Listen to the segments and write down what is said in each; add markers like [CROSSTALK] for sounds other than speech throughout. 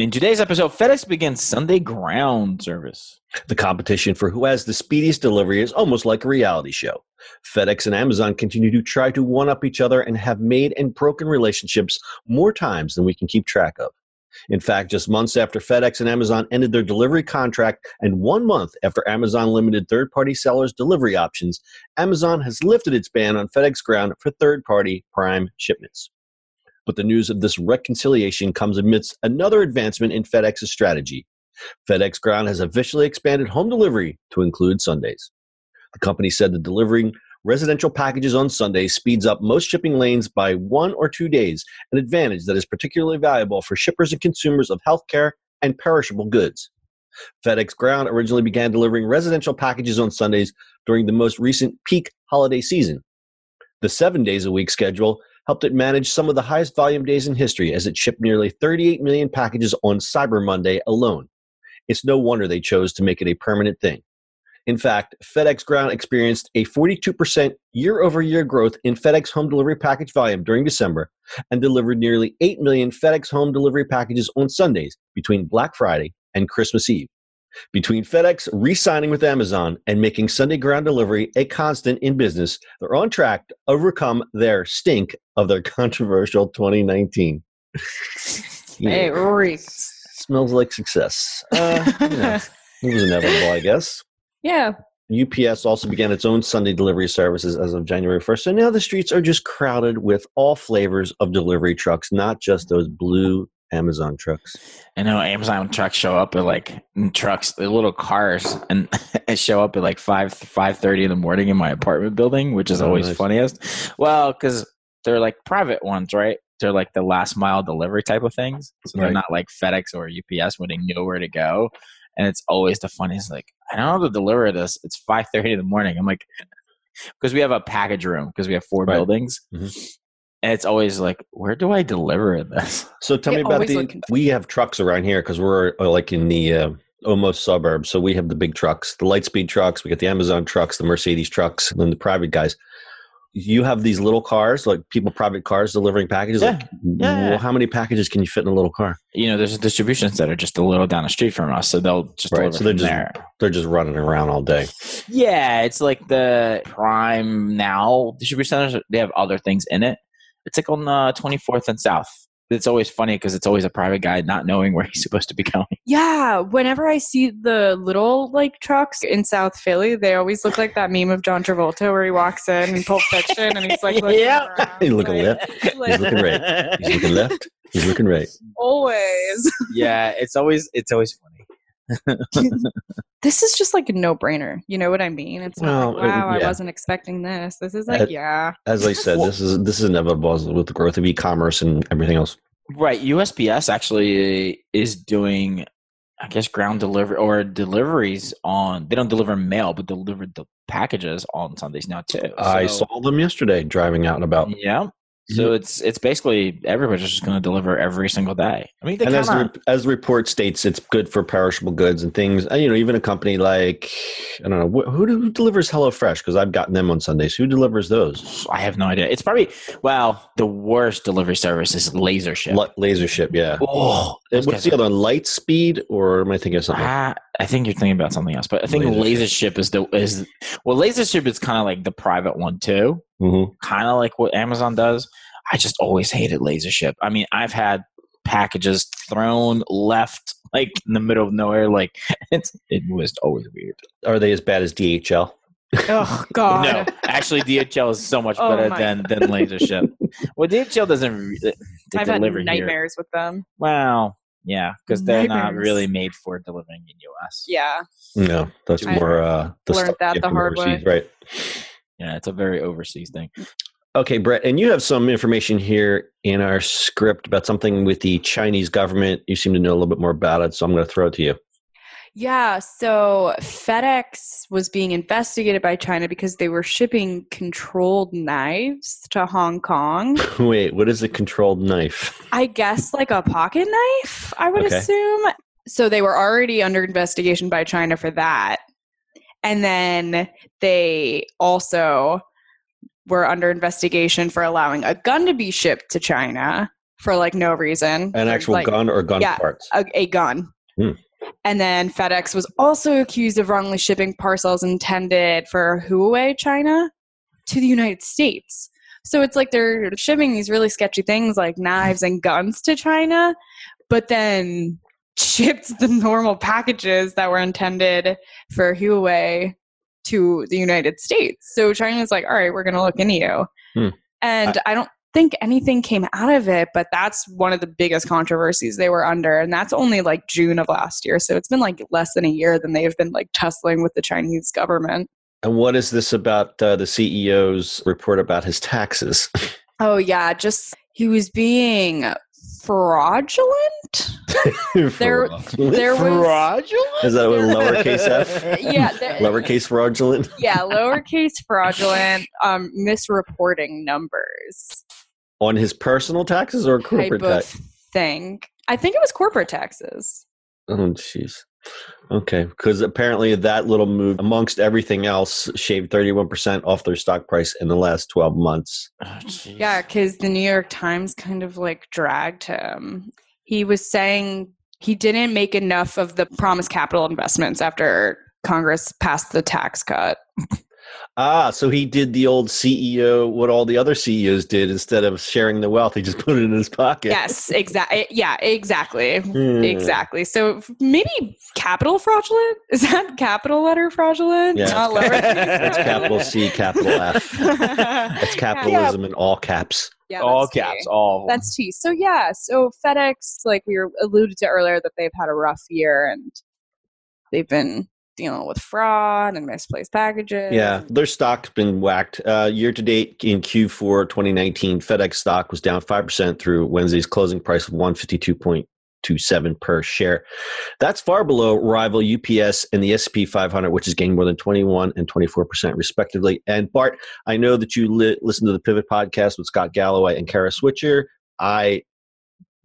In today's episode, FedEx begins Sunday ground service. The competition for who has the speediest delivery is almost like a reality show. FedEx and Amazon continue to try to one up each other and have made and broken relationships more times than we can keep track of. In fact, just months after FedEx and Amazon ended their delivery contract and one month after Amazon limited third party sellers' delivery options, Amazon has lifted its ban on FedEx Ground for third party prime shipments. But the news of this reconciliation comes amidst another advancement in FedEx's strategy. FedEx Ground has officially expanded home delivery to include Sundays. The company said that delivering residential packages on Sundays speeds up most shipping lanes by one or two days, an advantage that is particularly valuable for shippers and consumers of healthcare and perishable goods. FedEx Ground originally began delivering residential packages on Sundays during the most recent peak holiday season. The seven days a week schedule helped it manage some of the highest volume days in history as it shipped nearly 38 million packages on Cyber Monday alone. It's no wonder they chose to make it a permanent thing. In fact, FedEx Ground experienced a 42% year over year growth in FedEx home delivery package volume during December and delivered nearly 8 million FedEx home delivery packages on Sundays between Black Friday and Christmas Eve. Between FedEx re signing with Amazon and making Sunday ground delivery a constant in business, they're on track to overcome their stink of their [LAUGHS] controversial 2019. [LAUGHS] yeah. Hey, reeks. Smells like success. Uh, yeah, [LAUGHS] it was inevitable, I guess. Yeah. UPS also began its own Sunday delivery services as of January 1st. So now the streets are just crowded with all flavors of delivery trucks, not just those blue Amazon trucks. I know Amazon trucks show up at like trucks, the little cars, and [LAUGHS] show up at like five five thirty in the morning in my apartment building, which is oh, always nice. funniest. Well, because they're like private ones, right? They're like the last mile delivery type of things, so right. they're not like FedEx or UPS when they know where to go. And it's always the funniest. Like I don't know how to deliver this. It's five thirty in the morning. I'm like, [LAUGHS] because we have a package room because we have four right. buildings. Mm-hmm. And it's always like, where do I deliver this? [LAUGHS] So tell me about the. We have trucks around here because we're uh, like in the uh, almost suburbs. So we have the big trucks, the Lightspeed trucks. We get the Amazon trucks, the Mercedes trucks, and then the private guys you have these little cars, like people private cars delivering packages. Yeah. Like, yeah. Well, how many packages can you fit in a little car? You know, there's a distribution center just a little down the street from us, so they'll just right. So they're just there. they're just running around all day. Yeah, it's like the Prime Now distribution centers. They have other things in it. It's like on the 24th and South it's always funny because it's always a private guy not knowing where he's [LAUGHS] supposed to be going. Yeah, whenever I see the little like trucks in South Philly, they always look like that meme of John Travolta where he walks in and Pulp Fiction and he's like looking [LAUGHS] yeah. [LAUGHS] He's looking like, left. He's looking right. He's looking left. He's looking right. Always. yeah, it's always it's always funny. [LAUGHS] this is just like a no-brainer. You know what I mean? It's well, like, uh, wow, yeah. I wasn't expecting this. This is like, as, yeah. As I said, this is this is inevitable with the growth of e-commerce and everything else. Right. USPS actually is doing, I guess, ground delivery or deliveries on. They don't deliver mail, but deliver the packages on Sundays now too. So, I saw them yesterday driving out and about. Yeah. So it's it's basically everybody's just going to deliver every single day. I mean, and as the, as the report states, it's good for perishable goods and things. You know, even a company like I don't know who, who delivers HelloFresh because I've gotten them on Sundays. Who delivers those? I have no idea. It's probably well, the worst delivery service is LaserShip. L- LaserShip, yeah. Oh, what's the other one? Lightspeed, or am I thinking of something? Uh, I think you're thinking about something else, but I think LaserShip, LaserShip is the is well, LaserShip is kind of like the private one too mm-hmm. kind of like what Amazon does. I just always hated LaserShip. I mean, I've had packages thrown left like in the middle of nowhere. Like [LAUGHS] it's, it was always weird. Are they as bad as DHL? Oh [LAUGHS] God! no, actually, DHL is so much [LAUGHS] oh better than than LaserShip. well, DHL doesn't. Re- I've had nightmares here. with them. Wow. Yeah, because they're not really made for delivering in US. Yeah. No, that's I more uh, the learned that the hard way. Right. Yeah, it's a very overseas thing. Okay, Britt, and you have some information here in our script about something with the Chinese government. You seem to know a little bit more about it, so I'm going to throw it to you. Yeah, so FedEx was being investigated by China because they were shipping controlled knives to Hong Kong. [LAUGHS] Wait, what is a controlled knife? I guess like a pocket knife, I would Okay. assume. So they were already under investigation by China for that. And then they also were under investigation for allowing a gun to be shipped to China for like no reason. An actual like, gun or gun yeah. parts? a, a gun. Hmm. And then FedEx was also accused of wrongly shipping parcels intended for Huawei, China, to the United States. So it's like they're shipping these really sketchy things like knives and guns to China, but then [LAUGHS] shipped the normal packages that were intended for Huawei to the United States. So China's like, all right, we're going to look into you. Hmm. And I don't think anything came out of it, but that's one of the biggest controversies they were under. And that's only like June of last year. So it's been like less than a year than they've been like tussling with the Chinese government. And what is this about uh, the CEO's report about his taxes? [LAUGHS] Oh, yeah. Just he was being fraudulent. [LAUGHS] There- Fraudulent? there was- fraudulent. Is that a [LAUGHS] lowercase f? Yeah. there- Lowercase fraudulent? yeah. Lowercase fraudulent, um, misreporting numbers On his personal taxes or corporate of tax? thing. I think it was corporate taxes. Oh, jeez. Okay, because apparently that little move, amongst everything else, shaved 31% off their stock price in the last 12 months. Oh. Yeah, because the New York Times kind of like dragged him. He was saying he didn't make enough of the promised capital investments after Congress passed the tax cut. [LAUGHS] Ah, so he did the old CEO, what all the other CEOs did. Instead of sharing the wealth, he just put it in his pocket. Yes, exactly. Yeah, exactly. Hmm. Exactly. So maybe capital fraudulent? [LAUGHS] Is that capital letter fraudulent? Yeah, Not it's lowercase That's capital C, capital F. That's [LAUGHS] That's capitalism in all caps. Yeah, all that's T. caps, all. That's T. So yeah, so FedEx, like we were alluded to earlier, that they've had a rough year and they've been dealing with fraud and misplaced packages. Yeah, their stock's been whacked. Uh, year to date in Q4 2019, FedEx stock was down 5% through Wednesday's closing price of 152.27 per share. That's far below rival UPS and the SP 500, which has gained more than 21 and 24% respectively. And Bart, I know that you li- listen to the Pivot podcast with Scott Galloway and Kara Swisher. I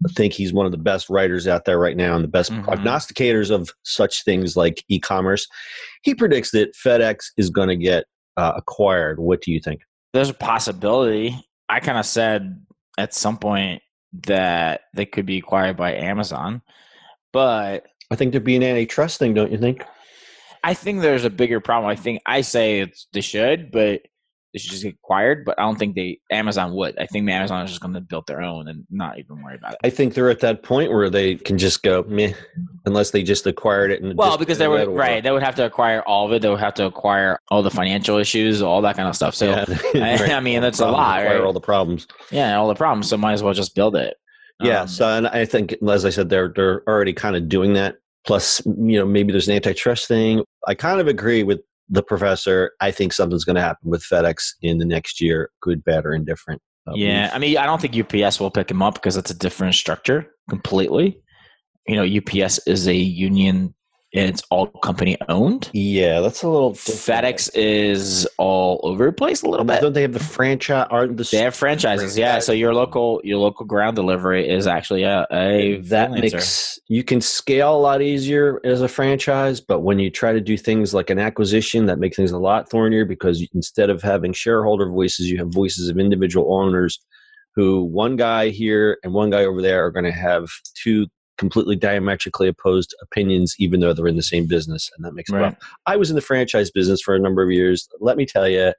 think he's one of the best writers out there right now and the best Mhm. prognosticators of such things like e-commerce. He predicts that FedEx is going to get uh, acquired. What do you think? There's a possibility. I kind of said at some point that they could be acquired by Amazon, but I think there'd be an antitrust thing, don't you think? I think there's a bigger problem. I think I say it's, they should, but they should just get acquired. But I don't think they Amazon would. I think Amazon is just going to build their own and not even worry about it. I think they're at that point where they can just go meh, unless they just acquired it. And Well, just because they were right they would have to acquire all of it. They would have to acquire all the financial issues, all that kind of stuff. So Yeah, I, [LAUGHS] [LAUGHS] right. I mean, that's a lot, acquire right? all the problems. yeah, all the problems. So might as well just build it. Yeah, Um, so and I think, as I said, they're they're already kind of doing that. Plus, you know, maybe there's an antitrust thing. I kind of agree with the professor. I think something's going to happen with FedEx in the next year, good, bad, or indifferent. Yeah, I mean, I don't think UPS will pick him up because it's a different structure completely. You know, UPS is a union; it's all company owned. yeah, that's a little. different. FedEx is all over the place a little bit. Don't they have the franchise? Aren't the They have franchises, yeah. So your local your local ground delivery is actually a, a that freelancer. makes you can scale a lot easier as a franchise but when you try to do things like an acquisition that makes things a lot thornier because instead of having shareholder voices you have voices of individual owners who one guy here and one guy over there are going to have two completely diametrically opposed opinions even though they're in the same business and that makes it Right. rough i was in the franchise business for a number of years let me tell you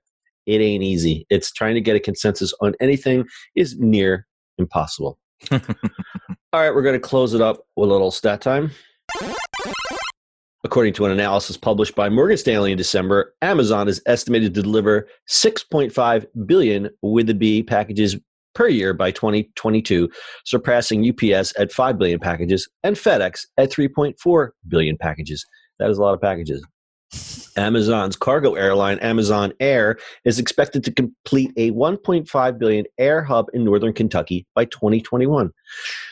it ain't easy it's trying to get a consensus on anything is near impossible [LAUGHS] all right, we're going to close it up with a little stat time. According to an analysis published by Morgan Stanley in December, Amazon is estimated to deliver 6.5 billion with the B packages per year by 2022, surpassing UPS at 5 billion packages and FedEx at 3.4 billion packages. That is a lot of packages. Amazon's cargo airline, Amazon Air, is expected to complete a 1.5 billion air hub in northern Kentucky by 2021.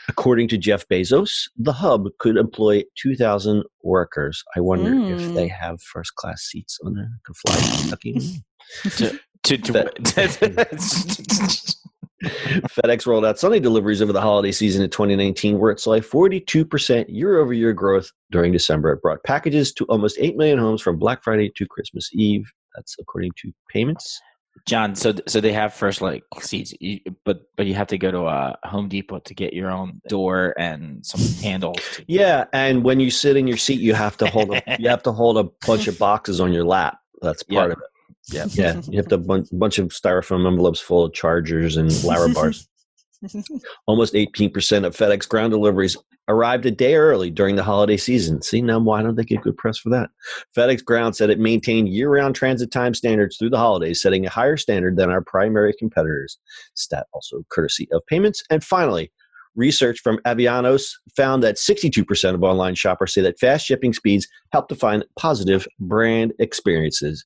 According to Jeff Bezos, the hub could employ 2,000 workers. I wonder mm. if they have first class seats on there. Could fly to Kentucky. [LAUGHS] to, to, to [LAUGHS] FedEx rolled out Sunday deliveries over the holiday season in 2019, where it saw a 42% year over year growth during December. It brought packages to almost 8 million homes from Black Friday to Christmas Eve. That's according to PYMNTS. John, so so they have first like seats, but but you have to go to a Home Depot to get your own door and some handles. Yeah, and when you sit in your seat, you have to hold a, you have to hold a bunch of boxes on your lap. That's part yep. of it. Yeah, [LAUGHS] yeah. You have to bunch, bunch of styrofoam envelopes full of chargers and Larabars. [LAUGHS] Almost 18% of FedEx ground deliveries arrived a day early during the holiday season. See, now why don't they get good press for that? FedEx Ground said it maintained year round transit time standards through the holidays, setting a higher standard than our primary competitors. Stat also courtesy of PYMNTS. And finally, research from Avionos found that 62% of online shoppers say that fast shipping speeds help define positive brand experiences.